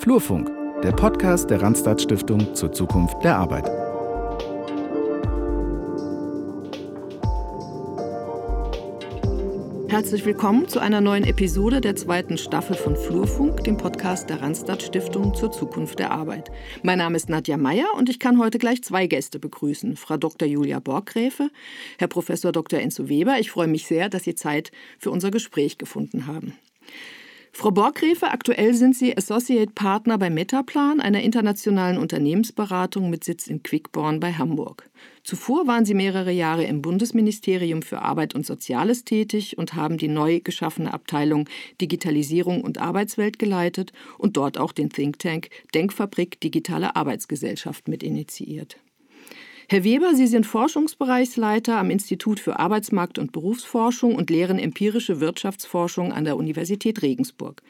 Flurfunk, der Podcast der Randstad Stiftung zur Zukunft der Arbeit. Herzlich willkommen zu einer neuen Episode der zweiten Staffel von Flurfunk, dem Podcast der Randstad Stiftung zur Zukunft der Arbeit. Mein Name ist Nadja Meyer und ich kann heute gleich zwei Gäste begrüßen. Frau Dr. Julia Borggräfe, Herr Professor Dr. Enzo Weber. Ich freue mich sehr, dass Sie Zeit für unser Gespräch gefunden haben. Frau Borggräfe, aktuell sind Sie Associate Partner bei Metaplan, einer internationalen Unternehmensberatung mit Sitz in Quickborn bei Hamburg. Zuvor waren Sie mehrere Jahre im Bundesministerium für Arbeit und Soziales tätig und haben die neu geschaffene Abteilung Digitalisierung und Arbeitswelt geleitet und dort auch den Think Tank Denkfabrik Digitale Arbeitsgesellschaft mit initiiert. Herr Weber, Sie sind Forschungsbereichsleiter am Institut für Arbeitsmarkt- und Berufsforschung und lehren empirische Wirtschaftsforschung an der Universität Regensburg.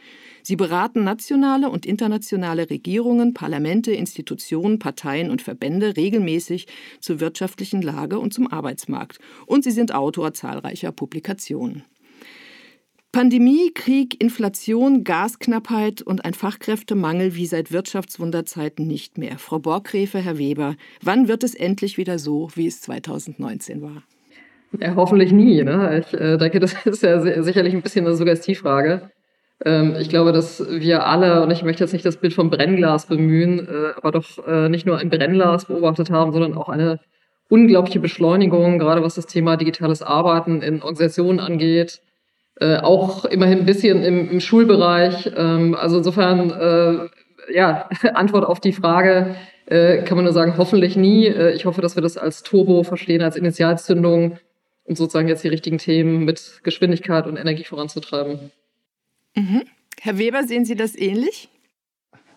Sie beraten nationale und internationale Regierungen, Parlamente, Institutionen, Parteien und Verbände regelmäßig zur wirtschaftlichen Lage und zum Arbeitsmarkt. Und Sie sind Autor zahlreicher Publikationen. Pandemie, Krieg, Inflation, Gasknappheit und ein Fachkräftemangel wie seit Wirtschaftswunderzeiten nicht mehr. Frau Borgräfe, Herr Weber, wann wird es endlich wieder so, wie es 2019 war? Ja, hoffentlich nie. Ne? Ich äh, denke, das ist ja sicherlich ein bisschen eine Suggestivfrage. Ähm, ich glaube, dass wir alle, und ich möchte jetzt nicht das Bild vom Brennglas bemühen, äh, aber doch äh, nicht nur ein Brennglas beobachtet haben, sondern auch eine unglaubliche Beschleunigung, gerade was das Thema digitales Arbeiten in Organisationen angeht äh, auch immerhin ein bisschen im, im Schulbereich. Ähm, also insofern, äh, ja, Antwort auf die Frage äh, kann man nur sagen, hoffentlich nie. Äh, ich hoffe, dass wir das als Turbo verstehen, als Initialzündung, um sozusagen jetzt die richtigen Themen mit Geschwindigkeit und Energie voranzutreiben. Mhm. Herr Weber, sehen Sie das ähnlich?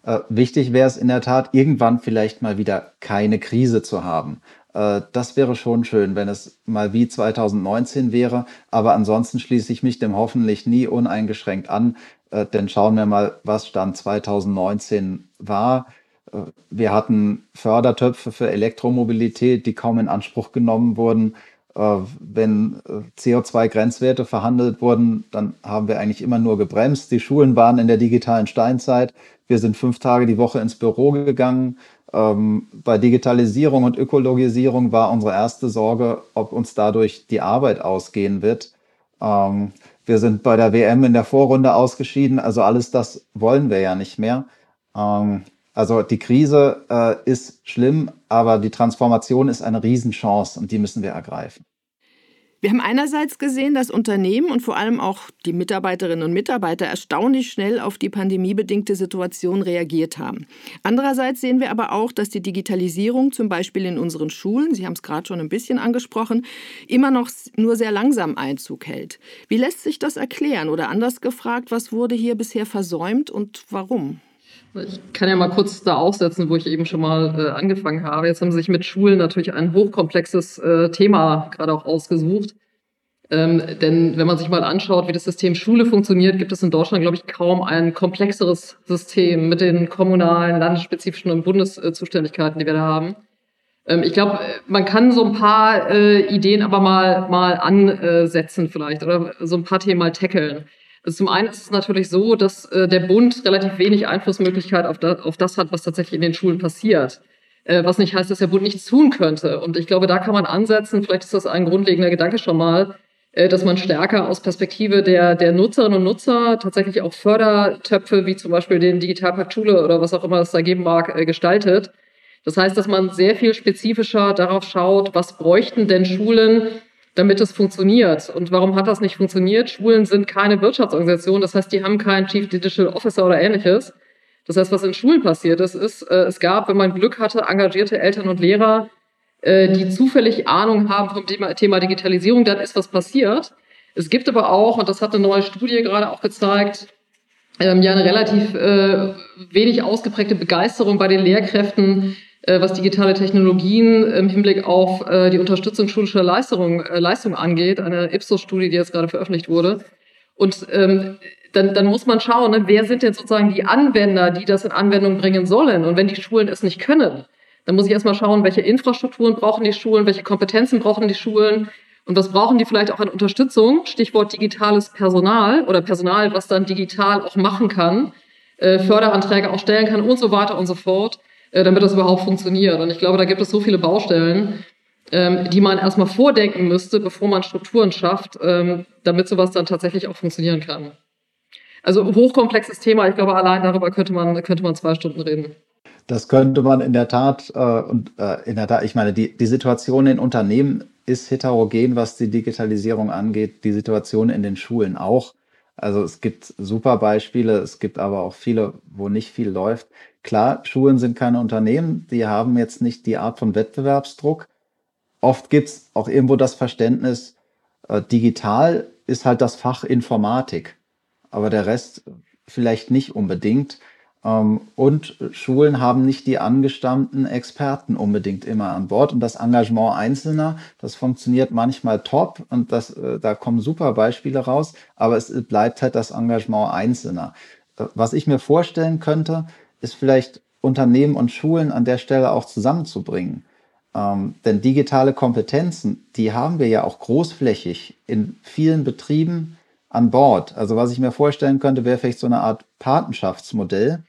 Äh, wichtig wäre es in der Tat, irgendwann vielleicht mal wieder keine Krise zu haben. Äh, das wäre schon schön, wenn es mal wie 2019 wäre. Aber ansonsten schließe ich mich dem hoffentlich nie uneingeschränkt an. Äh, denn schauen wir mal, was Stand 2019 war. Äh, wir hatten Fördertöpfe für Elektromobilität, die kaum in Anspruch genommen wurden. Wenn CO2-Grenzwerte verhandelt wurden, dann haben wir eigentlich immer nur gebremst. Die Schulen waren in der digitalen Steinzeit. Wir sind fünf Tage die Woche ins Büro gegangen. Ähm, bei Digitalisierung und Ökologisierung war unsere erste Sorge, ob uns dadurch die Arbeit ausgehen wird. Ähm, wir sind bei der WM in der Vorrunde ausgeschieden, also alles das wollen wir ja nicht mehr. Ähm, also die Krise äh, ist schlimm, aber die Transformation ist eine Riesenchance und die müssen wir ergreifen. Wir haben einerseits gesehen, dass Unternehmen und vor allem auch die Mitarbeiterinnen und Mitarbeiter erstaunlich schnell auf die pandemiebedingte Situation reagiert haben. Andererseits sehen wir aber auch, dass die Digitalisierung zum Beispiel in unseren Schulen, Sie haben es gerade schon ein bisschen angesprochen, immer noch nur sehr langsam Einzug hält. Wie lässt sich das erklären? Oder anders gefragt, was wurde hier bisher versäumt und warum? Ich kann ja mal kurz da aufsetzen, wo ich eben schon mal äh, angefangen habe. Jetzt haben Sie sich mit Schulen natürlich ein hochkomplexes äh, Thema gerade auch ausgesucht. Ähm, denn wenn man sich mal anschaut, wie das System Schule funktioniert, gibt es in Deutschland, glaube ich, kaum ein komplexeres System mit den kommunalen, landesspezifischen und Bundeszuständigkeiten, die wir da haben. Ähm, ich glaube, man kann so ein paar äh, Ideen aber mal, mal ansetzen vielleicht oder so ein paar Themen mal tackeln. Also zum einen ist es natürlich so, dass äh, der Bund relativ wenig Einflussmöglichkeit auf, da, auf das hat, was tatsächlich in den Schulen passiert. Äh, was nicht heißt, dass der Bund nichts tun könnte. Und ich glaube, da kann man ansetzen, vielleicht ist das ein grundlegender Gedanke schon mal, äh, dass man stärker aus Perspektive der, der Nutzerinnen und Nutzer tatsächlich auch Fördertöpfe, wie zum Beispiel den Digitalpakt Schule oder was auch immer es da geben mag, gestaltet. Das heißt, dass man sehr viel spezifischer darauf schaut, was bräuchten denn Schulen, damit es funktioniert. Und warum hat das nicht funktioniert? Schulen sind keine Wirtschaftsorganisation, das heißt, die haben keinen Chief Digital Officer oder ähnliches. Das heißt, was in Schulen passiert ist, ist, äh, es gab, wenn man Glück hatte, engagierte Eltern und Lehrer, äh, die zufällig Ahnung haben vom Thema, Digitalisierung, dann ist was passiert. Es gibt aber auch, und das hat eine neue Studie gerade auch gezeigt, ähm, ja eine relativ äh, wenig ausgeprägte Begeisterung bei den Lehrkräften was digitale Technologien im Hinblick auf äh, die Unterstützung schulischer Leistung, äh, Leistung angeht, eine Ipsos-Studie, die jetzt gerade veröffentlicht wurde. Und ähm, dann, dann muss man schauen, ne, wer sind denn sozusagen die Anwender, die das in Anwendung bringen sollen. Und wenn die Schulen es nicht können, dann muss ich erstmal schauen, welche Infrastrukturen brauchen die Schulen, welche Kompetenzen brauchen die Schulen und was brauchen die vielleicht auch an Unterstützung. Stichwort digitales Personal oder Personal, was dann digital auch machen kann äh, Förderanträge auch stellen kann und so weiter und so fort, äh, damit das überhaupt funktioniert. Und ich glaube, da gibt es so viele Baustellen, ähm, die man erstmal vordenken müsste, bevor man Strukturen schafft, ähm, damit sowas dann tatsächlich auch funktionieren kann. Also hochkomplexes Thema. Ich glaube, allein darüber könnte man, könnte man zwei Stunden reden. Das könnte man in der Tat, äh, und äh, in der Tat, ich meine, die, die Situation in Unternehmen ist heterogen, was die Digitalisierung angeht, die Situation in den Schulen auch. Also es gibt super Beispiele, es gibt aber auch viele, wo nicht viel läuft. Klar, Schulen sind keine Unternehmen, die haben jetzt nicht die Art von Wettbewerbsdruck. Oft gibt es auch irgendwo das Verständnis, äh, digital ist halt das Fach Informatik, aber der Rest vielleicht nicht unbedingt. Ähm, und Schulen haben nicht die angestammten Experten unbedingt immer an Bord. Und das Engagement Einzelner, das funktioniert manchmal top und das, äh, da kommen super Beispiele raus, aber es bleibt halt das Engagement Einzelner. Äh, was ich mir vorstellen könnte, ist vielleicht Unternehmen und Schulen an der Stelle auch zusammenzubringen. Ähm, denn digitale Kompetenzen, die haben wir ja auch großflächig in vielen Betrieben an Bord. Also was ich mir vorstellen könnte, wäre vielleicht so eine Art Patenschaftsmodell,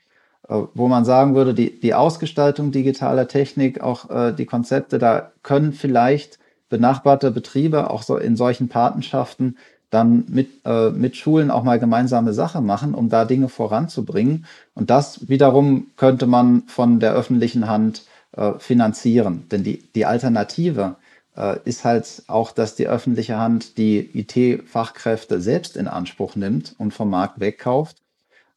äh, wo man sagen würde, die, die Ausgestaltung digitaler Technik, auch äh, die Konzepte, da können vielleicht benachbarte Betriebe auch so in solchen Patenschaften dann mit, äh, mit Schulen auch mal gemeinsame Sache machen, um da Dinge voranzubringen. Und das wiederum könnte man von der öffentlichen Hand äh, finanzieren. Denn die, die Alternative äh, ist halt auch, dass die öffentliche Hand die IT-Fachkräfte selbst in Anspruch nimmt und vom Markt wegkauft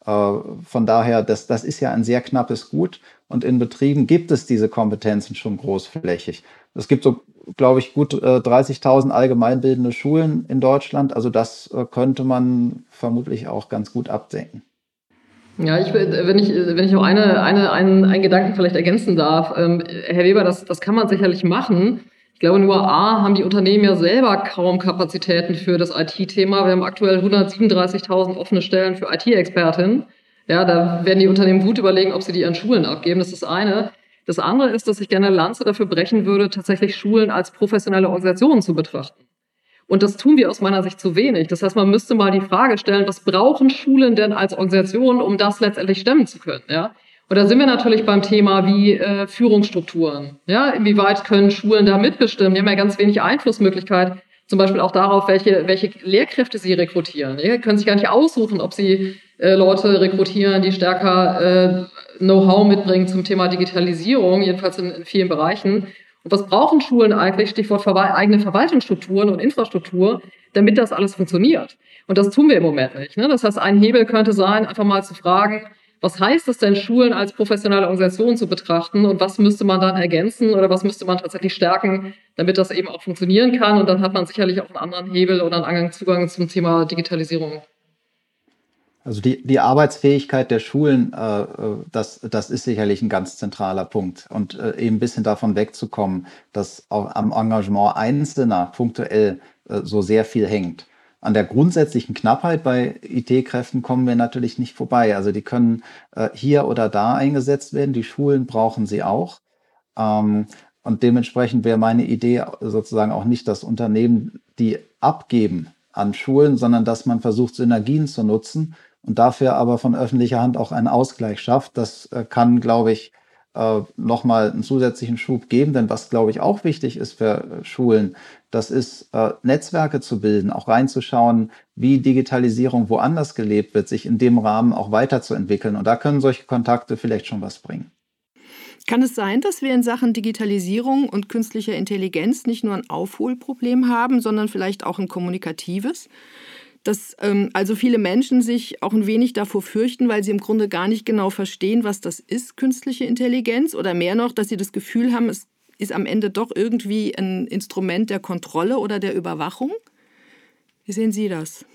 äh, von daher, das, das ist ja ein sehr knappes Gut und in Betrieben gibt es diese Kompetenzen schon großflächig. Es gibt so, glaube ich, gut 30.000 äh, allgemeinbildende Schulen in Deutschland. Also das äh, könnte man vermutlich auch ganz gut abdenken. Ja, ich, wenn ich, wenn ich noch eine, eine, einen, einen Gedanken vielleicht ergänzen darf, ähm, Herr Weber, das, das kann man sicherlich machen. Ich glaube, nur A haben die Unternehmen ja selber kaum Kapazitäten für das IT-Thema. Wir haben aktuell 137.000 offene Stellen für IT-Expertinnen. Ja, da werden die Unternehmen gut überlegen, ob sie die an Schulen abgeben. Das ist das eine. Das andere ist, dass ich gerne Lanze dafür brechen würde, tatsächlich Schulen als professionelle Organisationen zu betrachten. Und das tun wir aus meiner Sicht zu wenig. Das heißt, man müsste mal die Frage stellen, was brauchen Schulen denn als Organisation, um das letztendlich stemmen zu können? Ja? Und da sind wir natürlich beim Thema wie äh, Führungsstrukturen. Ja, inwieweit können Schulen da mitbestimmen? Die haben ja ganz wenig Einflussmöglichkeit, zum Beispiel auch darauf, welche, welche Lehrkräfte sie rekrutieren. Die können sich gar nicht aussuchen, ob sie äh, Leute rekrutieren, die stärker äh, Know-how mitbringen zum Thema Digitalisierung, jedenfalls in, in vielen Bereichen. Und was brauchen Schulen eigentlich, Stichwort Verwal eigene Verwaltungsstrukturen und Infrastruktur, damit das alles funktioniert? Und das tun wir im Moment nicht. Ne? Das heißt, ein Hebel könnte sein, einfach mal zu fragen, was heißt es denn, Schulen als professionelle Organisation zu betrachten und was müsste man dann ergänzen oder was müsste man tatsächlich stärken, damit das eben auch funktionieren kann? Und dann hat man sicherlich auch einen anderen Hebel oder einen Zugang zum Thema Digitalisierung. Also die, die Arbeitsfähigkeit der Schulen, äh, äh, das, das ist sicherlich ein ganz zentraler Punkt. Und äh, eben ein bisschen davon wegzukommen, dass auch am Engagement Einzelner punktuell äh, so sehr viel hängt. An der grundsätzlichen Knappheit bei IT-Kräften kommen wir natürlich nicht vorbei. Also die können äh, hier oder da eingesetzt werden. Die Schulen brauchen sie auch. Ähm, und dementsprechend wäre meine Idee sozusagen auch nicht, dass Unternehmen die abgeben an Schulen, sondern dass man versucht, Synergien zu nutzen und dafür aber von öffentlicher Hand auch einen Ausgleich schafft. Das äh, kann, glaube ich, äh, nochmal einen zusätzlichen Schub geben. Denn was, glaube ich, auch wichtig ist für Schulen, das ist äh, Netzwerke zu bilden, auch reinzuschauen, wie Digitalisierung woanders gelebt wird, sich in dem Rahmen auch weiterzuentwickeln. Und da können solche Kontakte vielleicht schon was bringen. Kann es sein, dass wir in Sachen Digitalisierung und künstlicher Intelligenz nicht nur ein Aufholproblem haben, sondern vielleicht auch ein kommunikatives? Dass ähm, also viele Menschen sich auch ein wenig davor fürchten, weil sie im Grunde gar nicht genau verstehen, was das ist, künstliche Intelligenz, oder mehr noch, dass sie das Gefühl haben, es ist am Ende doch irgendwie ein Instrument der Kontrolle oder der Überwachung. Wie sehen Sie das?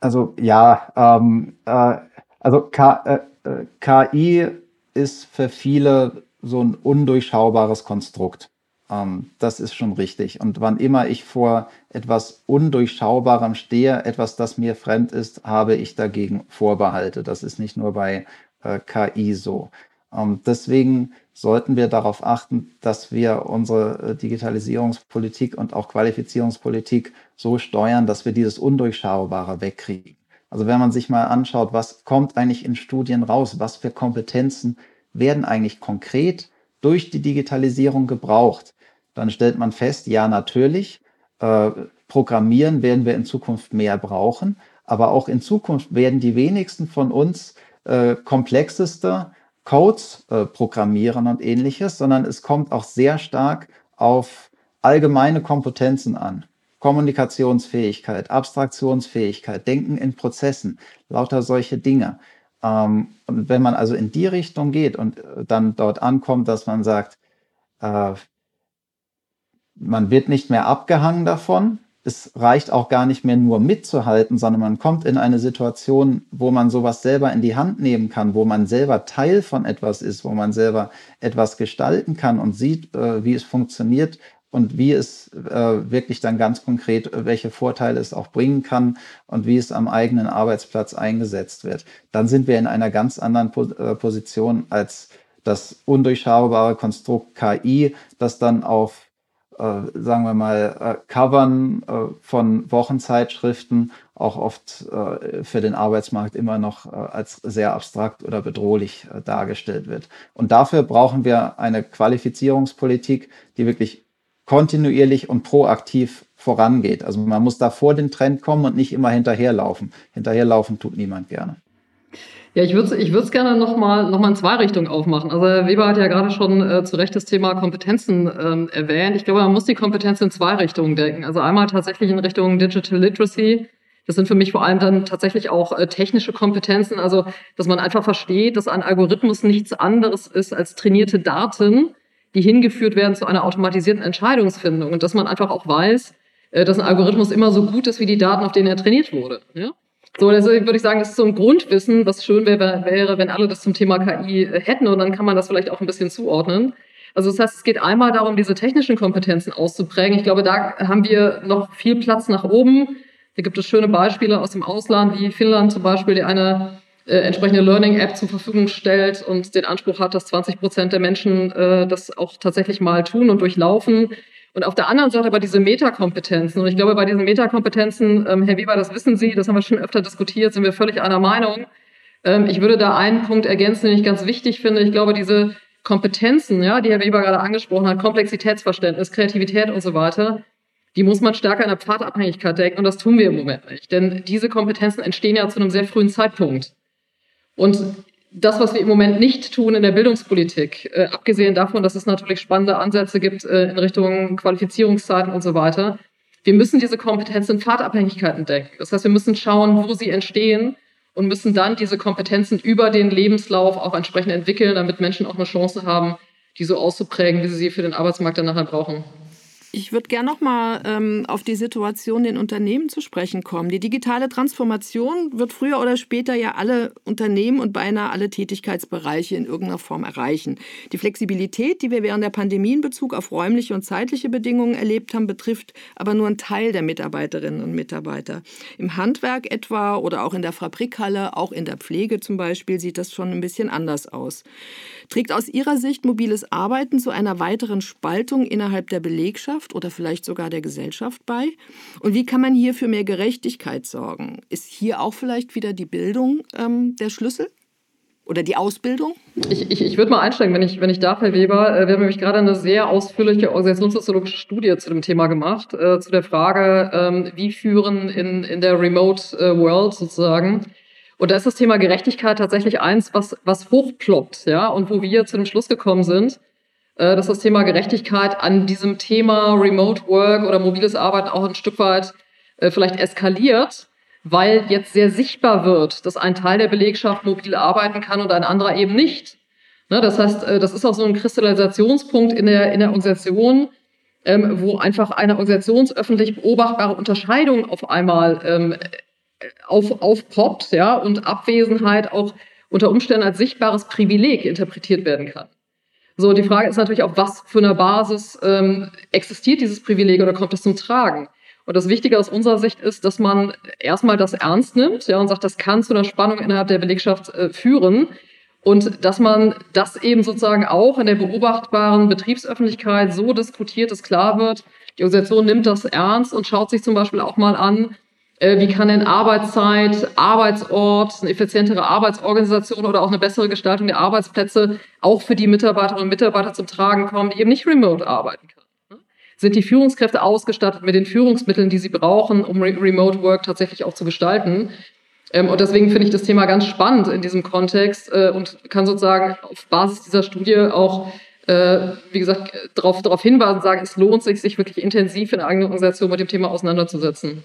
Also ja, ähm, äh, also K, äh, äh KI ist für viele so ein undurchschaubares Konstrukt. Ähm, das ist schon richtig. Und wann immer ich vor etwas Undurchschaubarem stehe, etwas, das mir fremd ist, habe ich dagegen Vorbehalte. Das ist nicht nur bei äh, KI so. Ähm, deswegen sollten wir darauf achten, dass wir unsere äh, Digitalisierungspolitik und auch Qualifizierungspolitik so steuern, dass wir dieses Undurchschaubare wegkriegen. Also wenn man sich mal anschaut, was kommt eigentlich in Studien raus, was für Kompetenzen werden eigentlich konkret durch die Digitalisierung gebraucht, dann stellt man fest, ja natürlich, äh, Programmieren werden wir in Zukunft mehr brauchen, aber auch in Zukunft werden die wenigsten von uns äh, komplexeste Codes äh, programmieren und ähnliches, sondern es kommt auch sehr stark auf allgemeine Kompetenzen an. Kommunikationsfähigkeit, Abstraktionsfähigkeit, Denken in Prozessen, lauter solche Dinge. Ähm, und wenn man also in die Richtung geht und äh, dann dort ankommt, dass man sagt, äh, man wird nicht mehr abgehangen davon, es reicht auch gar nicht mehr nur mitzuhalten, sondern man kommt in eine Situation, wo man sowas selber in die Hand nehmen kann, wo man selber Teil von etwas ist, wo man selber etwas gestalten kann und sieht, äh, wie es funktioniert und wie es äh, wirklich dann ganz konkret, welche Vorteile es auch bringen kann und wie es am eigenen Arbeitsplatz eingesetzt wird. Dann sind wir in einer ganz anderen po äh, Position als das undurchschaubare Konstrukt KI, das dann auf äh, sagen wir mal, äh, Covern äh, von Wochenzeitschriften auch oft äh, für den Arbeitsmarkt immer noch äh, als sehr abstrakt oder bedrohlich äh, dargestellt wird. Und dafür brauchen wir eine Qualifizierungspolitik, die wirklich kontinuierlich und proaktiv vorangeht. Also man muss da vor den Trend kommen und nicht immer hinterherlaufen. Hinterherlaufen tut niemand gerne. Ja, ich würde ich es gerne nochmal noch mal in zwei Richtungen aufmachen. Also Weber hat ja gerade schon äh, zu Recht das Thema Kompetenzen ähm, erwähnt. Ich glaube, man muss die Kompetenzen in zwei Richtungen denken. Also einmal tatsächlich in Richtung Digital Literacy. Das sind für mich vor allem dann tatsächlich auch äh, technische Kompetenzen. Also, dass man einfach versteht, dass ein Algorithmus nichts anderes ist als trainierte Daten, die hingeführt werden zu einer automatisierten Entscheidungsfindung. Und dass man einfach auch weiß, äh, dass ein Algorithmus immer so gut ist wie die Daten, auf denen er trainiert wurde. Ja? So, deswegen würde ich sagen, das ist so ein Grundwissen, was schön wäre, wäre, wenn alle das zum Thema KI äh, hätten und dann kann man das vielleicht auch ein bisschen zuordnen. Also das heißt, es geht einmal darum, diese technischen Kompetenzen auszuprägen. Ich glaube, da haben wir noch viel Platz nach oben. Hier gibt es schöne Beispiele aus dem Ausland, wie Finnland zum Beispiel, die eine äh, entsprechende Learning-App zur Verfügung stellt und den Anspruch hat, dass 20 Prozent der Menschen äh, das auch tatsächlich mal tun und durchlaufen. Und auf der anderen Seite aber diese Metakompetenzen. Und ich glaube, bei diesen Metakompetenzen, ähm, Herr Weber, das wissen Sie, das haben wir schon öfter diskutiert, sind wir völlig einer Meinung. Ähm, ich würde da einen Punkt ergänzen, den ich ganz wichtig finde. Ich glaube, diese Kompetenzen, ja, die Herr Weber gerade angesprochen hat, Komplexitätsverständnis, Kreativität und so weiter, die muss man stärker in der Pfadabhängigkeit denken und das tun wir im Moment nicht. Denn diese Kompetenzen entstehen ja zu einem sehr frühen Zeitpunkt. Und das, was wir im Moment nicht tun in der Bildungspolitik, äh, abgesehen davon, dass es natürlich spannende Ansätze gibt äh, in Richtung Qualifizierungszeiten und so weiter, wir müssen diese Kompetenzen in Fahrtabhängigkeiten denken. Das heißt, wir müssen schauen, wo sie entstehen und müssen dann diese Kompetenzen über den Lebenslauf auch entsprechend entwickeln, damit Menschen auch eine Chance haben, die so auszuprägen, wie sie sie für den Arbeitsmarkt dann nachher brauchen. Ich würde gerne noch mal ähm, auf die Situation in Unternehmen zu sprechen kommen. Die digitale Transformation wird früher oder später ja alle Unternehmen und beinahe alle Tätigkeitsbereiche in irgendeiner Form erreichen. Die Flexibilität, die wir während der Pandemie in Bezug auf räumliche und zeitliche Bedingungen erlebt haben, betrifft aber nur einen Teil der Mitarbeiterinnen und Mitarbeiter. Im Handwerk etwa oder auch in der Fabrikhalle, auch in der Pflege zum Beispiel, sieht das schon ein bisschen anders aus. Trägt aus Ihrer Sicht mobiles Arbeiten zu einer weiteren Spaltung innerhalb der Belegschaft? Wirtschaft oder vielleicht sogar der Gesellschaft bei? Und wie kann man hier für mehr Gerechtigkeit sorgen? Ist hier auch vielleicht wieder die Bildung ähm, der Schlüssel? Oder die Ausbildung? Ich, ich, ich würde mal einsteigen, wenn ich, wenn ich darf, Herr Weber. Äh, wir haben nämlich gerade eine sehr ausführliche organisationssoziologische Studie zu dem Thema gemacht, äh, zu der Frage, ähm, wie führen in, in der Remote äh, World sozusagen. Und da ist das Thema Gerechtigkeit tatsächlich eins, was, was hochploppt, ja, und wo wir zu dem Schluss gekommen sind, dass das Thema Gerechtigkeit an diesem Thema Remote Work oder mobiles Arbeiten auch ein Stück weit äh, vielleicht eskaliert, weil jetzt sehr sichtbar wird, dass ein Teil der Belegschaft mobil arbeiten kann und ein anderer eben nicht. Ne, das heißt, äh, das ist auch so ein Kristallisationspunkt in der, in der Organisation, ähm, wo einfach eine organisationsöffentlich beobachtbare Unterscheidung auf einmal ähm, auf, aufpoppt ja, und Abwesenheit auch unter Umständen als sichtbares Privileg interpretiert werden kann. So, die Frage ist natürlich, auf was für einer Basis ähm, existiert dieses Privileg oder kommt es zum Tragen? Und das Wichtige aus unserer Sicht ist, dass man erstmal das ernst nimmt ja, und sagt, das kann zu einer Spannung innerhalb der Belegschaft äh, führen. Und dass man das eben sozusagen auch in der beobachtbaren Betriebsöffentlichkeit so diskutiert, dass klar wird, die Organisation nimmt das ernst und schaut sich zum Beispiel auch mal an, wie kann denn Arbeitszeit, Arbeitsort, eine effizientere Arbeitsorganisation oder auch eine bessere Gestaltung der Arbeitsplätze auch für die Mitarbeiterinnen und Mitarbeiter zum Tragen kommen, die eben nicht remote arbeiten können? Ne? Sind die Führungskräfte ausgestattet mit den Führungsmitteln, die sie brauchen, um Remote Work tatsächlich auch zu gestalten? Ähm, und deswegen finde ich das Thema ganz spannend in diesem Kontext äh, und kann sozusagen auf Basis dieser Studie auch äh, wie gesagt, darauf, darauf hinweisen und sagen, es lohnt sich, sich wirklich intensiv in der eigenen Organisation mit dem Thema auseinanderzusetzen.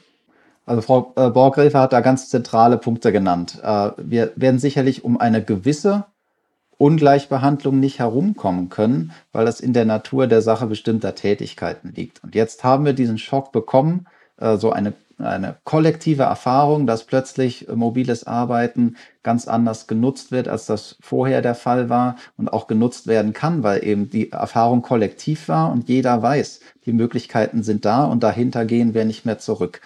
Also Frau äh, Borgräfer hat da ganz zentrale Punkte genannt. Äh, wir werden sicherlich um eine gewisse Ungleichbehandlung nicht herumkommen können, weil das in der Natur der Sache bestimmter Tätigkeiten liegt. Und jetzt haben wir diesen Schock bekommen, äh, so eine, eine kollektive Erfahrung, dass plötzlich mobiles Arbeiten ganz anders genutzt wird, als das vorher der Fall war und auch genutzt werden kann, weil eben die Erfahrung kollektiv war und jeder weiß, die Möglichkeiten sind da und dahinter gehen wir nicht mehr zurück.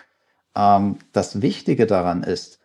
Ähm, das Wichtige daran ist,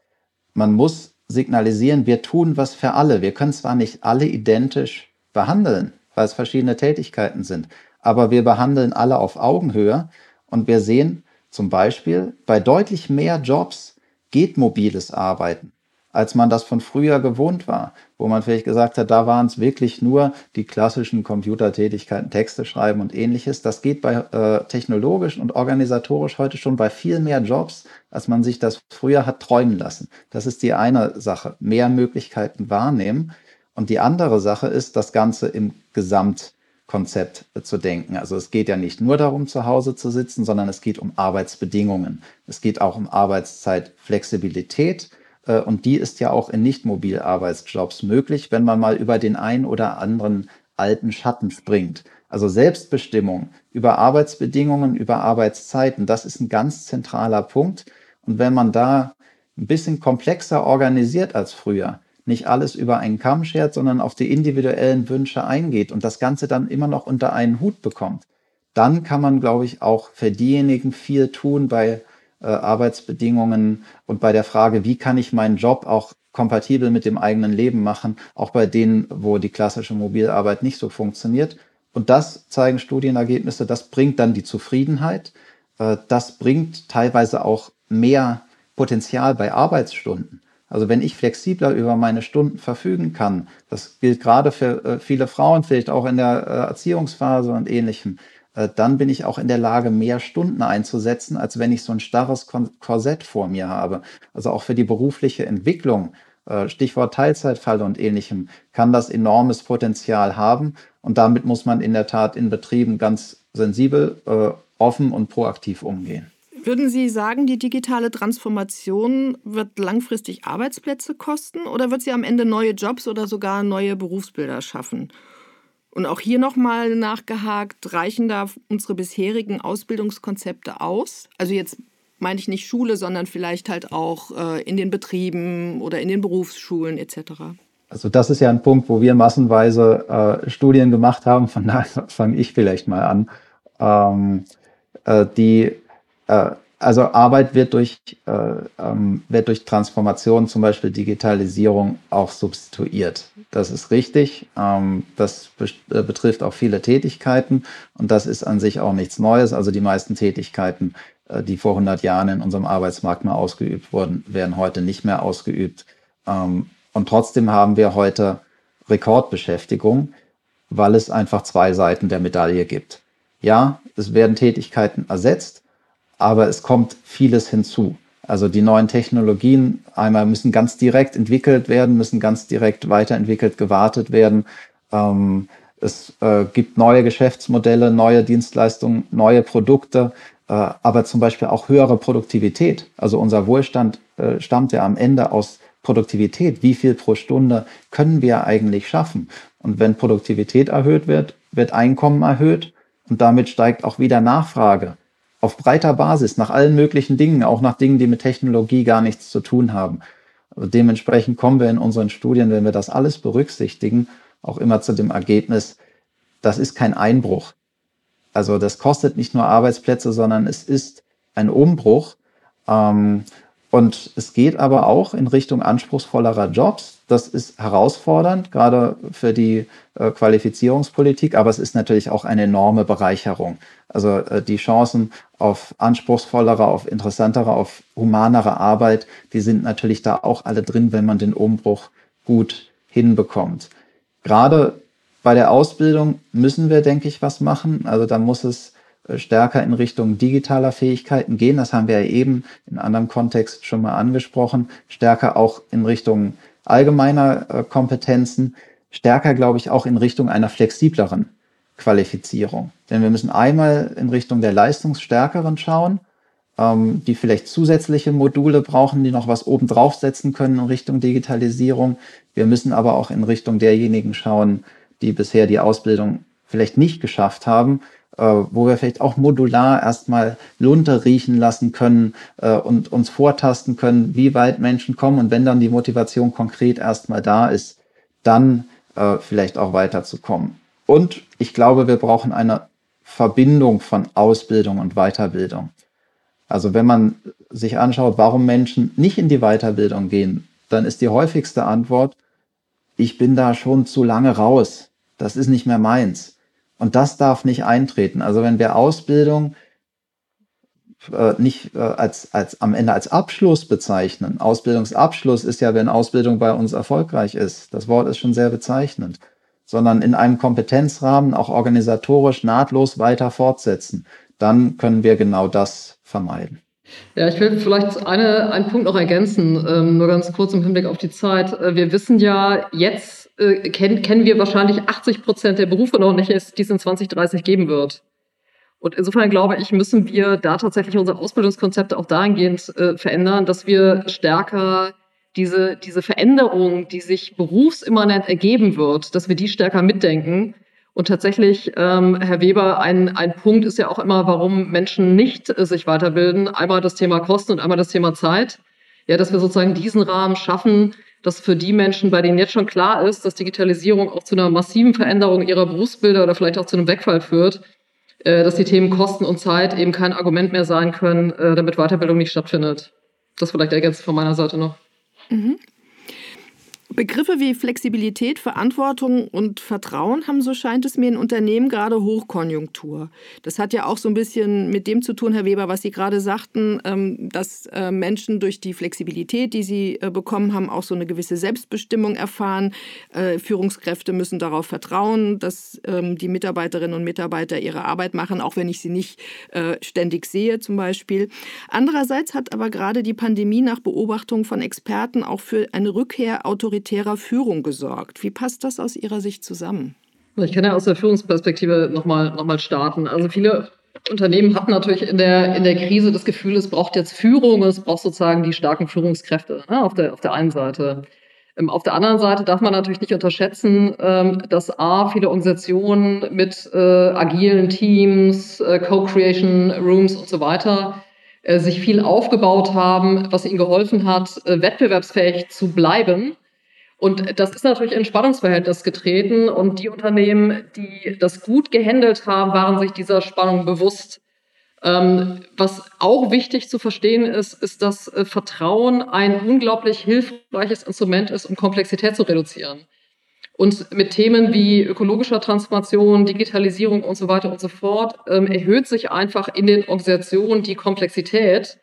man muss signalisieren, wir tun was für alle. Wir können zwar nicht alle identisch behandeln, weil es verschiedene Tätigkeiten sind, aber wir behandeln alle auf Augenhöhe und wir sehen zum Beispiel, bei deutlich mehr Jobs geht mobiles Arbeiten als man das von früher gewohnt war, wo man vielleicht gesagt hat, da waren es wirklich nur die klassischen Computertätigkeiten, Texte schreiben und ähnliches. Das geht bei äh, technologisch und organisatorisch heute schon bei viel mehr Jobs, als man sich das früher hat träumen lassen. Das ist die eine Sache, mehr Möglichkeiten wahrnehmen. Und die andere Sache ist, das Ganze im Gesamtkonzept zu denken. Also es geht ja nicht nur darum, zu Hause zu sitzen, sondern es geht um Arbeitsbedingungen. Es geht auch um Arbeitszeitflexibilität und die ist ja auch in Nicht-Mobilarbeitsjobs möglich, wenn man mal über den einen oder anderen alten Schatten springt. Also Selbstbestimmung über Arbeitsbedingungen, über Arbeitszeiten, das ist ein ganz zentraler Punkt. Und wenn man da ein bisschen komplexer organisiert als früher, nicht alles über einen Kamm schert, sondern auf die individuellen Wünsche eingeht und das Ganze dann immer noch unter einen Hut bekommt, dann kann man, glaube ich, auch für diejenigen viel tun bei äh, Arbeitsbedingungen und bei der Frage, wie kann ich meinen Job auch kompatibel mit dem eigenen Leben machen, auch bei denen, wo die klassische Mobilarbeit nicht so funktioniert. Und das zeigen Studienergebnisse, das bringt dann die Zufriedenheit, äh, das bringt teilweise auch mehr Potenzial bei Arbeitsstunden. Also wenn ich flexibler über meine Stunden verfügen kann, das gilt gerade für äh, viele Frauen, vielleicht auch in der Erziehungsphase und ähnlichem, äh, dann bin ich auch in der Lage, mehr Stunden einzusetzen, als wenn ich so ein starres Korsett vor mir habe. Also auch für die berufliche Entwicklung, äh, Stichwort Teilzeitfall und ähnlichem, kann das enormes Potenzial haben. Und damit muss man in der Tat in Betrieben ganz sensibel, äh, offen und proaktiv umgehen. Würden Sie sagen, die digitale Transformation wird langfristig Arbeitsplätze kosten oder wird sie am Ende neue Jobs oder sogar neue Berufsbilder schaffen? Und auch hier nochmal nachgehakt, reichen da unsere bisherigen Ausbildungskonzepte aus? Also jetzt meine ich nicht Schule, sondern vielleicht halt auch äh, in den Betrieben oder in den Berufsschulen etc. Also das ist ja ein Punkt, wo wir massenweise äh, Studien gemacht haben, von daher fange ich vielleicht mal an. Ähm, äh, die äh, also Arbeit wird durch, äh, ähm, wird durch Transformation, zum Beispiel Digitalisierung, auch substituiert. Das ist richtig. Ähm, das be äh, betrifft auch viele Tätigkeiten und das ist an sich auch nichts Neues. Also die meisten Tätigkeiten, äh, die vor 100 Jahren in unserem Arbeitsmarkt mal ausgeübt wurden, werden heute nicht mehr ausgeübt. Ähm, und trotzdem haben wir heute Rekordbeschäftigung, weil es einfach zwei Seiten der Medaille gibt. Ja, es werden Tätigkeiten ersetzt, aber es kommt vieles hinzu. Also die neuen Technologien einmal müssen ganz direkt entwickelt werden, müssen ganz direkt weiterentwickelt, gewartet werden. Ähm, es äh, gibt neue Geschäftsmodelle, neue Dienstleistungen, neue Produkte, äh, aber zum Beispiel auch höhere Produktivität. Also unser Wohlstand äh, stammt ja am Ende aus Produktivität. Wie viel pro Stunde können wir eigentlich schaffen? Und wenn Produktivität erhöht wird, wird Einkommen erhöht und damit steigt auch wieder Nachfrage auf breiter Basis nach allen möglichen Dingen, auch nach Dingen, die mit Technologie gar nichts zu tun haben. Dementsprechend kommen wir in unseren Studien, wenn wir das alles berücksichtigen, auch immer zu dem Ergebnis, das ist kein Einbruch. Also das kostet nicht nur Arbeitsplätze, sondern es ist ein Umbruch. Ähm, Und es geht aber auch in Richtung anspruchsvollerer Jobs. Das ist herausfordernd, gerade für die äh, Qualifizierungspolitik, aber es ist natürlich auch eine enorme Bereicherung. Also äh, die Chancen auf anspruchsvollere, auf interessantere, auf humanere Arbeit, die sind natürlich da auch alle drin, wenn man den Umbruch gut hinbekommt. Gerade bei der Ausbildung müssen wir, denke ich, was machen. Also da muss es stärker in Richtung digitaler Fähigkeiten gehen. Das haben wir ja eben in anderem Kontext schon mal angesprochen. Stärker auch in Richtung allgemeiner äh, Kompetenzen. Stärker, glaube ich, auch in Richtung einer flexibleren Qualifizierung. Denn wir müssen einmal in Richtung der Leistungsstärkeren schauen, ähm, die vielleicht zusätzliche Module brauchen, die noch was oben draufsetzen können in Richtung Digitalisierung. Wir müssen aber auch in Richtung derjenigen schauen, die bisher die Ausbildung vielleicht nicht geschafft haben, äh, wo wir vielleicht auch modular erstmal Lunte riechen lassen können äh, und uns vortasten können, wie weit Menschen kommen. Und wenn dann die Motivation konkret erstmal da ist, dann äh, vielleicht auch weiterzukommen. Und ich glaube, wir brauchen eine Verbindung von Ausbildung und Weiterbildung. Also wenn man sich anschaut, warum Menschen nicht in die Weiterbildung gehen, dann ist die häufigste Antwort, ich bin da schon zu lange raus. Das ist nicht mehr meins. Und das darf nicht eintreten. Also wenn wir Ausbildung äh, nicht äh, als, als am Ende als Abschluss bezeichnen. Ausbildungsabschluss ist ja, wenn Ausbildung bei uns erfolgreich ist. Das Wort ist schon sehr bezeichnend. Sondern in einem Kompetenzrahmen auch organisatorisch nahtlos weiter fortsetzen. Dann können wir genau das vermeiden. Ja, ich will vielleicht eine, einen Punkt noch ergänzen, ähm, nur ganz kurz im Hinblick auf die Zeit. Äh, wir wissen ja jetzt, äh, kennen, kennen wir wahrscheinlich 80 Prozent der Berufe noch nicht, die es in 2030 geben wird. Und insofern glaube ich, müssen wir da tatsächlich unsere Ausbildungskonzepte auch dahingehend äh, verändern, dass wir stärker diese, diese Veränderung, die sich berufsimmanent ergeben wird, dass wir die stärker mitdenken. Und tatsächlich, ähm, Herr Weber, ein, ein Punkt ist ja auch immer, warum Menschen nicht äh, sich weiterbilden. Einmal das Thema Kosten und einmal das Thema Zeit. Ja, dass wir sozusagen diesen Rahmen schaffen, dass für die Menschen, bei denen jetzt schon klar ist, dass Digitalisierung auch zu einer massiven Veränderung ihrer Berufsbilder oder vielleicht auch zu einem Wegfall führt, äh, dass die Themen Kosten und Zeit eben kein Argument mehr sein können, äh, damit Weiterbildung nicht stattfindet. Das vielleicht ergänzt von meiner Seite noch. Mhm. Begriffe wie Flexibilität, Verantwortung und Vertrauen haben, so scheint es mir, in Unternehmen gerade Hochkonjunktur. Das hat ja auch so ein bisschen mit dem zu tun, Herr Weber, was Sie gerade sagten, ähm, dass äh, Menschen durch die Flexibilität, die sie äh, bekommen haben, auch so eine gewisse Selbstbestimmung erfahren. Äh, Führungskräfte müssen darauf vertrauen, dass ähm, die Mitarbeiterinnen und Mitarbeiter ihre Arbeit machen, auch wenn ich sie nicht ständig sehe zum Beispiel. Andererseits hat aber gerade die Pandemie nach Beobachtung von Experten auch für eine Rückkehr autoritärer autoritärer Führung gesorgt. Wie passt das aus Ihrer Sicht zusammen? Ich kann ja aus der Führungsperspektive nochmal noch mal starten. Also viele Unternehmen hatten natürlich in der, in der Krise das Gefühl, es braucht jetzt Führung, es braucht sozusagen die starken Führungskräfte ne, auf, der, auf der einen Seite. Ähm, auf der anderen Seite darf man natürlich nicht unterschätzen, ähm, dass A, viele Organisationen mit äh, agilen Teams, äh, Co-Creation Rooms und so weiter äh, sich viel aufgebaut haben, was ihnen geholfen hat, äh, wettbewerbsfähig zu bleiben und das ist natürlich in Spannungsverhältnis getreten und die Unternehmen, die das gut gehandelt haben, waren sich dieser Spannung bewusst. Ähm, was auch wichtig zu verstehen ist, ist, dass äh, Vertrauen ein unglaublich hilfreiches Instrument ist, um Komplexität zu reduzieren. Und mit Themen wie ökologischer Transformation, Digitalisierung und so weiter und so fort ähm, erhöht sich einfach in den Organisationen die Komplexität.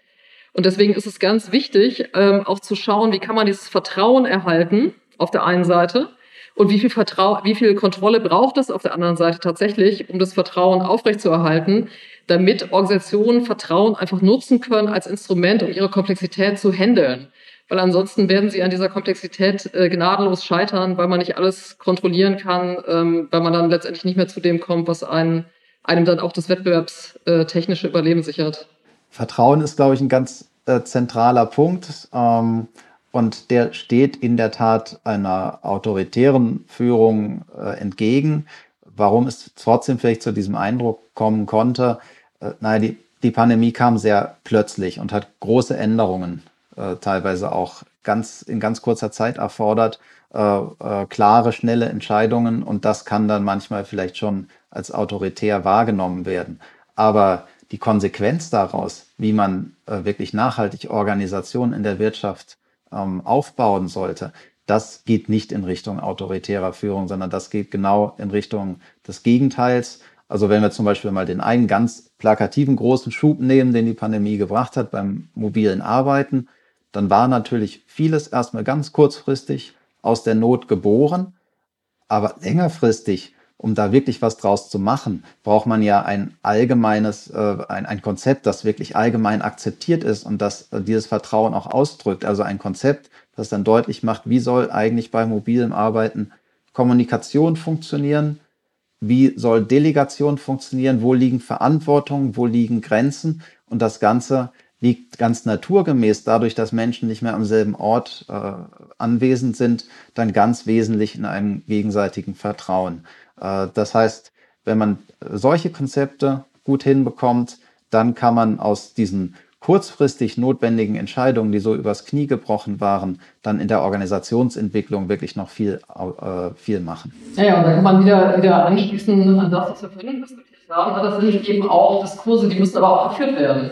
Und deswegen ist es ganz wichtig, ähm, auch zu schauen, wie kann man dieses Vertrauen erhalten auf der einen Seite und wie viel, Vertrau wie viel Kontrolle braucht es auf der anderen Seite tatsächlich, um das Vertrauen aufrechtzuerhalten, damit Organisationen Vertrauen einfach nutzen können als Instrument, um ihre Komplexität zu handeln. Weil ansonsten werden sie an dieser Komplexität äh, gnadenlos scheitern, weil man nicht alles kontrollieren kann, ähm, weil man dann letztendlich nicht mehr zu dem kommt, was einen, einem dann auch das wettbewerbstechnische Überleben sichert. Vertrauen ist, glaube ich, ein ganz äh, zentraler Punkt. Ähm und der steht in der Tat einer autoritären Führung äh, entgegen. Warum es trotzdem vielleicht zu diesem Eindruck kommen konnte, äh, naja, die, die Pandemie kam sehr plötzlich und hat große Änderungen äh, teilweise auch ganz in ganz kurzer Zeit erfordert, äh, äh, klare, schnelle Entscheidungen und das kann dann manchmal vielleicht schon als autoritär wahrgenommen werden. Aber die Konsequenz daraus, wie man äh, wirklich nachhaltig Organisationen in der Wirtschaft ähm, aufbauen sollte, das geht nicht in Richtung autoritärer Führung, sondern das geht genau in Richtung des Gegenteils. Also wenn wir zum Beispiel mal den einen ganz plakativen großen Schub nehmen, den die Pandemie gebracht hat beim mobilen Arbeiten, dann war natürlich vieles erstmal ganz kurzfristig aus der Not geboren, aber längerfristig um da wirklich was draus zu machen, braucht man ja ein allgemeines, äh, ein, ein Konzept, das wirklich allgemein akzeptiert ist und das äh, dieses Vertrauen auch ausdrückt. Also ein Konzept, das dann deutlich macht, wie soll eigentlich bei mobilem Arbeiten Kommunikation funktionieren, wie soll Delegation funktionieren, wo liegen Verantwortungen, wo liegen Grenzen und das Ganze liegt ganz naturgemäß dadurch, dass Menschen nicht mehr am selben Ort äh, anwesend sind, dann ganz wesentlich in einem gegenseitigen Vertrauen. Äh, das heißt, wenn man solche Konzepte gut hinbekommt, dann kann man aus diesen kurzfristig notwendigen Entscheidungen, die so übers Knie gebrochen waren, dann in der Organisationsentwicklung wirklich noch viel, äh, viel machen. Ja, ja, und da kann man wieder, wieder anschließen an das, was wir vorhin diskutiert haben. Das sind eben auch Diskurse, die müssen aber auch geführt werden.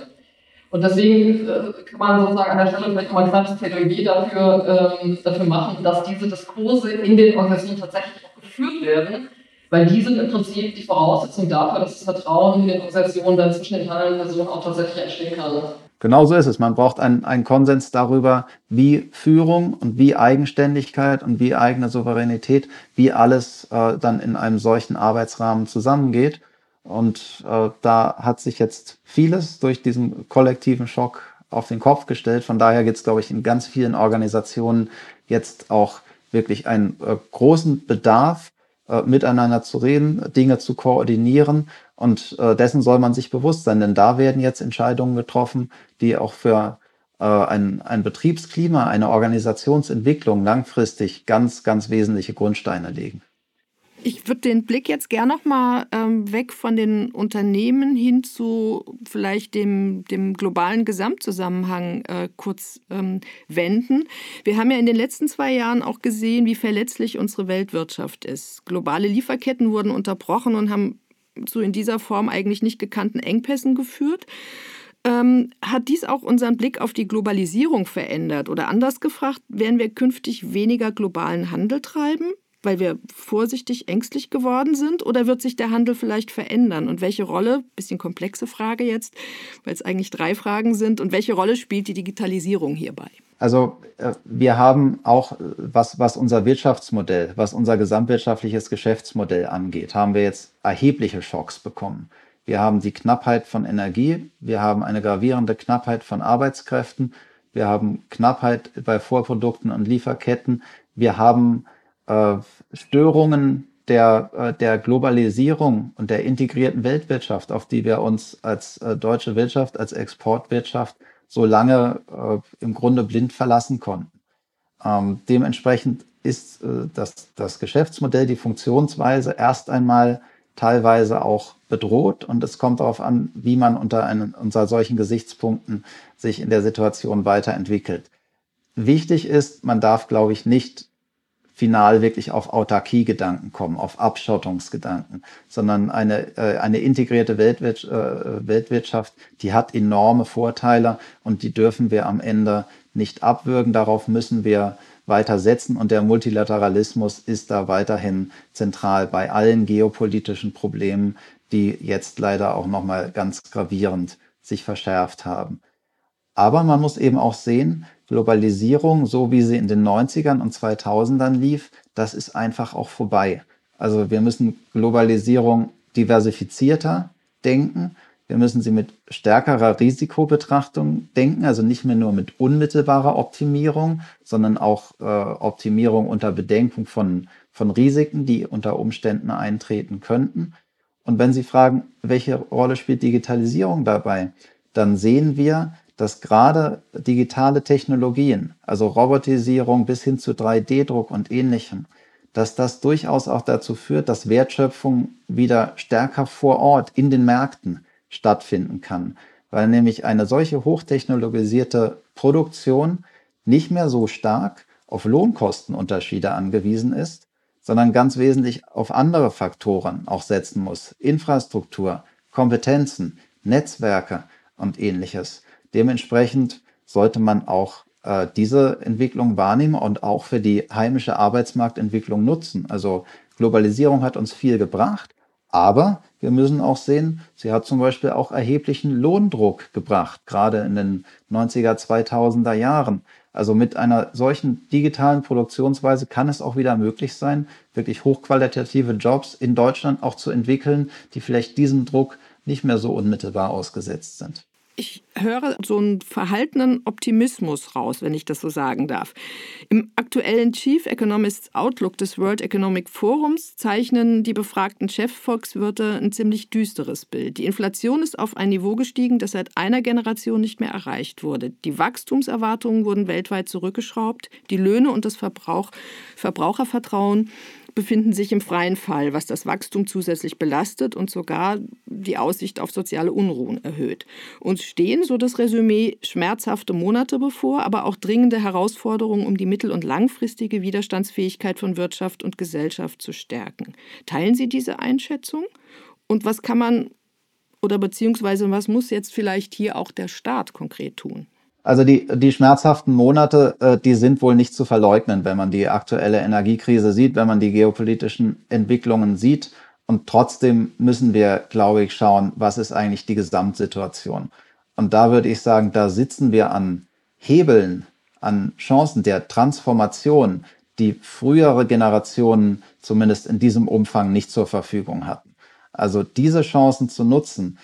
Und deswegen äh, kann man sozusagen an der Stelle vielleicht mal ein kleines Plädoyer dafür, ähm, dafür machen, dass diese Diskurse in den Organisationen tatsächlich auch geführt werden weil die sind im Prinzip die Voraussetzung dafür, dass das Vertrauen in den Organisationen dann zwischen den handelnden Personen auch tatsächlich entstehen kann. Genau so ist es. Man braucht einen, einen Konsens darüber, wie Führung und wie Eigenständigkeit und wie eigene Souveränität, wie alles äh, dann in einem solchen Arbeitsrahmen zusammengeht. Und äh, da hat sich jetzt vieles durch diesen kollektiven Schock auf den Kopf gestellt. Von daher gibt es, glaube ich, in ganz vielen Organisationen jetzt auch wirklich einen äh, großen Bedarf äh, miteinander zu reden, Dinge zu koordinieren. Und äh, dessen soll man sich bewusst sein, denn da werden jetzt Entscheidungen getroffen, die auch für äh, ein, ein Betriebsklima, eine Organisationsentwicklung langfristig ganz, ganz wesentliche Grundsteine legen. Ich würde den Blick jetzt gerne noch mal ähm, weg von den Unternehmen hin zu vielleicht dem, dem globalen Gesamtzusammenhang äh, kurz ähm, wenden. Wir haben ja in den letzten zwei Jahren auch gesehen, wie verletzlich unsere Weltwirtschaft ist. Globale Lieferketten wurden unterbrochen und haben zu in dieser Form eigentlich nicht gekannten Engpässen geführt. Ähm, hat dies auch unseren Blick auf die Globalisierung verändert? Oder anders gefragt, werden wir künftig weniger globalen Handel treiben? Weil wir vorsichtig, ängstlich geworden sind? Oder wird sich der Handel vielleicht verändern? Und welche Rolle, bisschen komplexe Frage jetzt, weil es eigentlich drei Fragen sind, und welche Rolle spielt die Digitalisierung hierbei? Also äh, wir haben auch, was, was unser Wirtschaftsmodell, was unser gesamtwirtschaftliches Geschäftsmodell angeht, haben wir jetzt erhebliche Schocks bekommen. Wir haben die Knappheit von Energie, wir haben eine gravierende Knappheit von Arbeitskräften, wir haben Knappheit bei Vorprodukten und Lieferketten, wir haben äh, Störungen der, äh, der Globalisierung und der integrierten Weltwirtschaft, auf die wir uns als äh, deutsche Wirtschaft, als Exportwirtschaft so lange im Grunde blind verlassen konnten. Ähm, dementsprechend ist das, das Geschäftsmodell, die Funktionsweise erst einmal teilweise auch bedroht und es kommt darauf an, wie man unter, einen, unter solchen Gesichtspunkten sich in der Situation weiterentwickelt. Wichtig ist, man darf, glaube ich, nicht final wirklich auf Autarkie-Gedanken kommen, auf Abschottungsgedanken, sondern eine, äh, eine integrierte Weltwirtschaft, äh, Weltwirtschaft, die hat enorme Vorteile und die dürfen wir am Ende nicht abwürgen. Darauf müssen wir weiter setzen und der Multilateralismus ist da weiterhin zentral bei allen geopolitischen Problemen, die jetzt leider auch nochmal ganz gravierend sich verschärft haben. Aber man muss eben auch sehen, Globalisierung, so wie sie in den 90ern und 2000ern lief, das ist einfach auch vorbei. Also wir müssen Globalisierung diversifizierter denken. Wir müssen sie mit stärkerer Risikobetrachtung denken, also nicht mehr nur mit unmittelbarer Optimierung, sondern auch äh, Optimierung unter Bedenkung von, von Risiken, die unter Umständen eintreten könnten. Und wenn Sie fragen, welche Rolle spielt Digitalisierung dabei, dann sehen wir, dass gerade digitale Technologien, also Robotisierung bis hin zu 3D-Druck und ähnlichem, dass das durchaus auch dazu führt, dass Wertschöpfung wieder stärker vor Ort in den Märkten stattfinden kann, weil nämlich eine solche hochtechnologisierte Produktion nicht mehr so stark auf Lohnkostenunterschiede angewiesen ist, sondern ganz wesentlich auf andere Faktoren auch setzen muss. Infrastruktur, Kompetenzen, Netzwerke und ähnliches. Dementsprechend sollte man auch äh, diese Entwicklung wahrnehmen und auch für die heimische Arbeitsmarktentwicklung nutzen. Also Globalisierung hat uns viel gebracht, aber wir müssen auch sehen, sie hat zum Beispiel auch erheblichen Lohndruck gebracht, gerade in den 90er, 2000er Jahren. Also mit einer solchen digitalen Produktionsweise kann es auch wieder möglich sein, wirklich hochqualitative Jobs in Deutschland auch zu entwickeln, die vielleicht diesem Druck nicht mehr so unmittelbar ausgesetzt sind ich höre so einen verhaltenen Optimismus raus, wenn ich das so sagen darf. Im aktuellen Chief Economist Outlook des World Economic Forums zeichnen die befragten Chefvolkswirte ein ziemlich düsteres Bild. Die Inflation ist auf ein Niveau gestiegen, das seit einer Generation nicht mehr erreicht wurde. Die Wachstumserwartungen wurden weltweit zurückgeschraubt. Die Löhne und das Verbrauch, Verbrauchervertrauen befinden sich im freien Fall, was das Wachstum zusätzlich belastet und sogar die Aussicht auf soziale Unruhen erhöht. Uns stehen, so das Resümee, schmerzhafte Monate bevor, aber auch dringende Herausforderungen, um die mittel- und langfristige Widerstandsfähigkeit von Wirtschaft und Gesellschaft zu stärken. Teilen Sie diese Einschätzung? Und was kann man oder beziehungsweise was muss jetzt vielleicht hier auch der Staat konkret tun? Also die, die schmerzhaften Monate, äh, die sind wohl nicht zu verleugnen, wenn man die aktuelle Energiekrise sieht, wenn man die geopolitischen Entwicklungen sieht. Und trotzdem müssen wir, glaube ich, schauen, was ist eigentlich die Gesamtsituation. Und da würde ich sagen, da sitzen wir an Hebeln, an Chancen der Transformation, die frühere Generationen zumindest in diesem Umfang nicht zur Verfügung hatten. Also diese Chancen zu nutzen,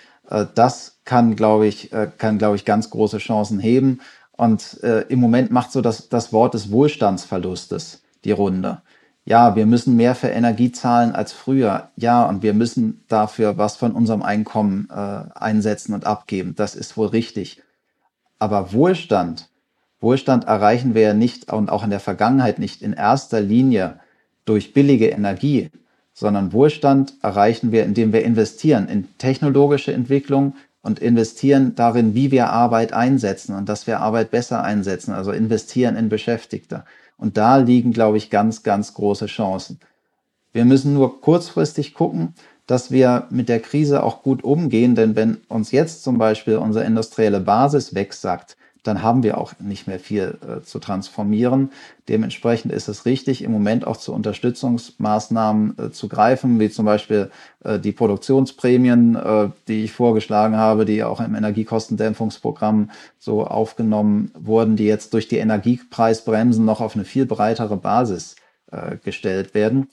das kann, glaube ich, äh, kann, glaube ich, ganz große Chancen heben. Und äh, im Moment macht so das, das Wort des Wohlstandsverlustes die Runde. Ja, wir müssen mehr für Energie zahlen als früher. Ja, und wir müssen dafür was von unserem Einkommen äh, einsetzen und abgeben. Das ist wohl richtig. Aber Wohlstand, Wohlstand erreichen wir ja nicht und auch in der Vergangenheit nicht in erster Linie durch billige Energie, sondern Wohlstand erreichen wir, indem wir investieren in technologische Entwicklung und investieren darin, wie wir Arbeit einsetzen und dass wir Arbeit besser einsetzen, also investieren in Beschäftigte. Und da liegen, glaube ich, ganz, ganz große Chancen. Wir müssen nur kurzfristig gucken, dass wir mit der Krise auch gut umgehen, denn wenn uns jetzt zum Beispiel unsere industrielle Basis wegsackt, dann haben wir auch nicht mehr viel äh, zu transformieren. Dementsprechend ist es richtig, im Moment auch zu Unterstützungsmaßnahmen äh, zu greifen, wie zum Beispiel äh, die Produktionsprämien, äh, die ich vorgeschlagen habe, die auch im Energiekostendämpfungsprogramm so aufgenommen wurden, die jetzt durch die Energiepreisbremsen noch auf eine viel breitere Basis äh, gestellt werden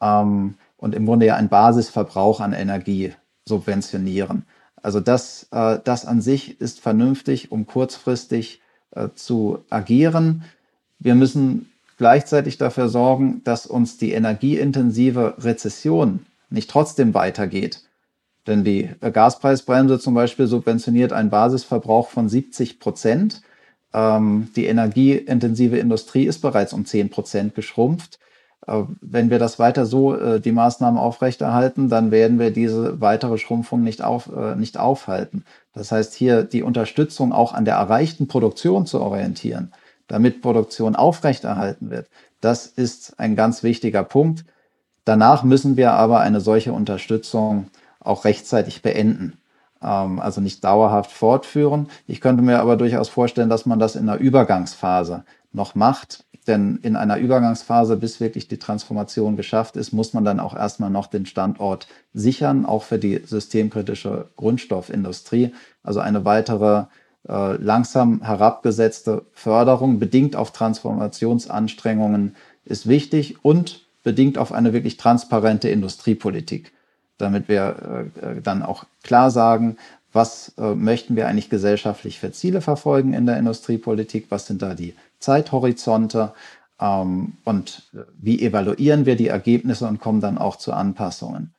ähm, und im Grunde ja einen Basisverbrauch an Energie subventionieren. Also das, äh, das an sich ist vernünftig, um kurzfristig äh, zu agieren. Wir müssen gleichzeitig dafür sorgen, dass uns die energieintensive Rezession nicht trotzdem weitergeht. Denn die äh, Gaspreisbremse zum Beispiel subventioniert einen Basisverbrauch von 70 Prozent. Ähm, die energieintensive Industrie ist bereits um 10 Prozent geschrumpft. Wenn wir das weiter so, äh, die Maßnahmen aufrechterhalten, dann werden wir diese weitere Schrumpfung nicht, auf, äh, nicht aufhalten. Das heißt, hier die Unterstützung auch an der erreichten Produktion zu orientieren, damit Produktion aufrechterhalten wird, das ist ein ganz wichtiger Punkt. Danach müssen wir aber eine solche Unterstützung auch rechtzeitig beenden ähm, also nicht dauerhaft fortführen. Ich könnte mir aber durchaus vorstellen, dass man das in einer Übergangsphase noch macht, denn in einer Übergangsphase, bis wirklich die Transformation geschafft ist, muss man dann auch erstmal noch den Standort sichern, auch für die systemkritische Grundstoffindustrie. Also eine weitere äh, langsam herabgesetzte Förderung, bedingt auf Transformationsanstrengungen, ist wichtig und bedingt auf eine wirklich transparente Industriepolitik, damit wir äh, dann auch klar sagen, was äh, möchten wir eigentlich gesellschaftlich für Ziele verfolgen in der Industriepolitik, was sind da die Zeithorizonte ähm, und wie evaluieren wir die Ergebnisse und kommen dann auch zu Anpassungen.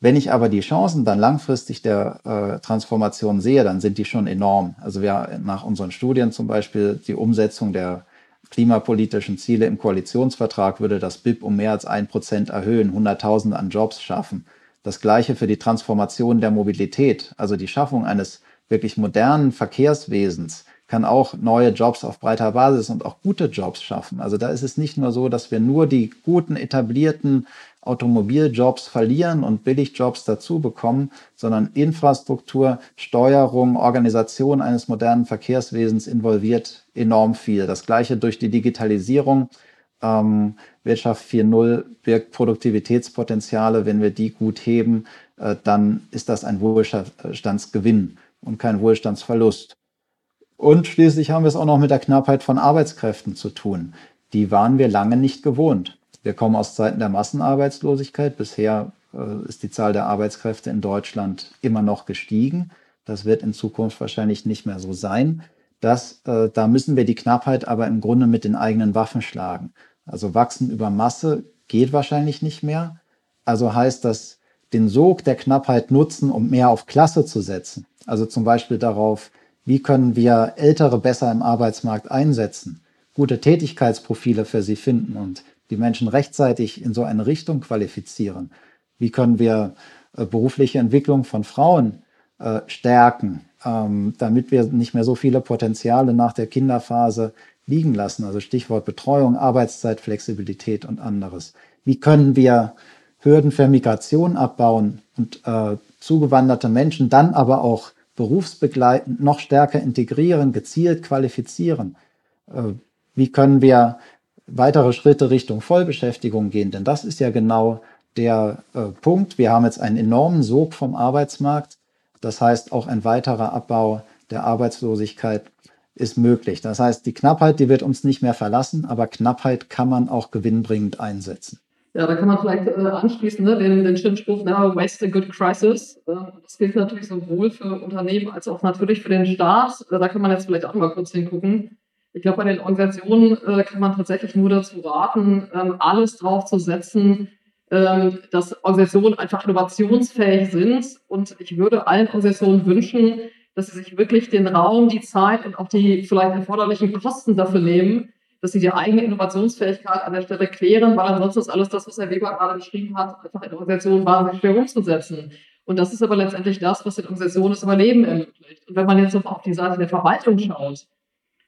Wenn ich aber die Chancen dann langfristig der äh, Transformation sehe, dann sind die schon enorm. Also wir nach unseren Studien zum Beispiel die Umsetzung der klimapolitischen Ziele im Koalitionsvertrag würde das BIP um mehr als ein Prozent erhöhen, 100.000 an Jobs schaffen. Das gleiche für die Transformation der Mobilität, also die Schaffung eines wirklich modernen Verkehrswesens kann auch neue Jobs auf breiter Basis und auch gute Jobs schaffen. Also da ist es nicht nur so, dass wir nur die guten, etablierten Automobiljobs verlieren und Billigjobs dazu bekommen, sondern Infrastruktur, Steuerung, Organisation eines modernen Verkehrswesens involviert enorm viel. Das gleiche durch die Digitalisierung. Ähm, Wirtschaft 4.0 birgt Produktivitätspotenziale. Wenn wir die gut heben, äh, dann ist das ein Wohlstandsgewinn und kein Wohlstandsverlust. Und schließlich haben wir es auch noch mit der Knappheit von Arbeitskräften zu tun. Die waren wir lange nicht gewohnt. Wir kommen aus Zeiten der Massenarbeitslosigkeit. Bisher äh, ist die Zahl der Arbeitskräfte in Deutschland immer noch gestiegen. Das wird in Zukunft wahrscheinlich nicht mehr so sein. Das, äh, da müssen wir die Knappheit aber im Grunde mit den eigenen Waffen schlagen. Also wachsen über Masse geht wahrscheinlich nicht mehr. Also heißt das, den Sog der Knappheit nutzen, um mehr auf Klasse zu setzen. Also zum Beispiel darauf, wie können wir Ältere besser im Arbeitsmarkt einsetzen, gute Tätigkeitsprofile für sie finden und die Menschen rechtzeitig in so eine Richtung qualifizieren. Wie können wir äh, berufliche Entwicklung von Frauen äh, stärken, ähm, damit wir nicht mehr so viele Potenziale nach der Kinderphase liegen lassen. Also Stichwort Betreuung, Arbeitszeitflexibilität und anderes. Wie können wir Hürden für Migration abbauen und äh, zugewanderte Menschen dann aber auch berufsbegleitend noch stärker integrieren, gezielt qualifizieren? Äh, wie können wir weitere Schritte Richtung Vollbeschäftigung gehen? Denn das ist ja genau der äh, Punkt. Wir haben jetzt einen enormen Sog vom Arbeitsmarkt. Das heißt, auch ein weiterer Abbau der Arbeitslosigkeit ist möglich. Das heißt, die Knappheit, die wird uns nicht mehr verlassen, aber Knappheit kann man auch gewinnbringend einsetzen. Ja, da kann man vielleicht äh, anschließen, ne, den, den schönen Spruch, never waste a good crisis. Äh, das gilt natürlich sowohl für Unternehmen als auch natürlich für den Staat. Äh, da kann man jetzt vielleicht auch mal kurz hingucken. Ich glaube, bei den Organisationen äh, kann man tatsächlich nur dazu raten, ähm, alles drauf zu setzen, ähm, dass Organisationen einfach innovationsfähig sind. Und ich würde allen Organisationen wünschen, dass sie sich wirklich den Raum, die Zeit und auch die vielleicht erforderlichen Kosten dafür nehmen, dass sie die eigene Innovationsfähigkeit an der Stelle klären, weil ansonsten ist alles das, was Herr Weber gerade beschrieben hat, einfach in Organisationen wahnsinnig schwer umzusetzen. Und das ist aber letztendlich das, was den Organisationen das Überleben ermöglicht. Und wenn man jetzt auf die Seite der Verwaltung schaut,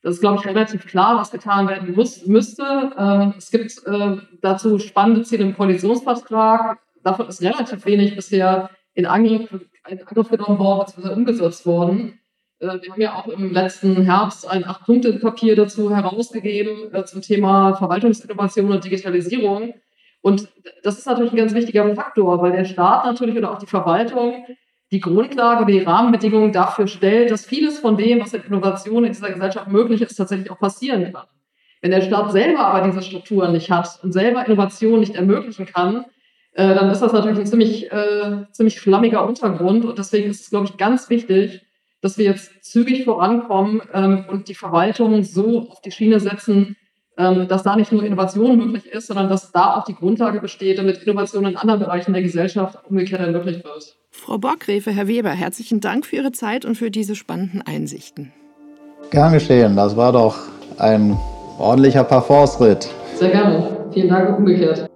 das ist, glaube ich, relativ klar, was getan werden muss, müsste. Ähm, es gibt äh, dazu spannende Ziele im Koalitionsvertrag. Davon ist relativ wenig bisher in Angriff, in Angriff genommen worden, bzw. umgesetzt worden. Äh, wir haben ja auch im letzten Herbst ein Acht-Punkte-Papier dazu herausgegeben äh, zum Thema Verwaltungsinnovation und Digitalisierung. Und das ist natürlich ein ganz wichtiger Faktor, weil der Staat natürlich oder auch die Verwaltung die Grundlage, die Rahmenbedingungen dafür stellt, dass vieles von dem, was in Innovation in dieser Gesellschaft möglich ist, tatsächlich auch passieren kann. Wenn der Staat selber aber diese Strukturen nicht hat und selber Innovation nicht ermöglichen kann, äh, dann ist das natürlich ein ziemlich, äh, ziemlich schlammiger Untergrund. Und deswegen ist es, glaube ich, ganz wichtig, dass wir jetzt zügig vorankommen ähm, und die Verwaltung so auf die Schiene setzen, ähm, dass da nicht nur Innovation möglich ist, sondern dass da auch die Grundlage besteht, damit Innovation in anderen Bereichen der Gesellschaft umgekehrt ermöglicht wird. Frau Borgrefe, Herr Weber, herzlichen Dank für Ihre Zeit und für diese spannenden Einsichten. Gern geschehen, das war doch ein ordentlicher Parforce-Ritt. Sehr gerne. Vielen Dank umgekehrt.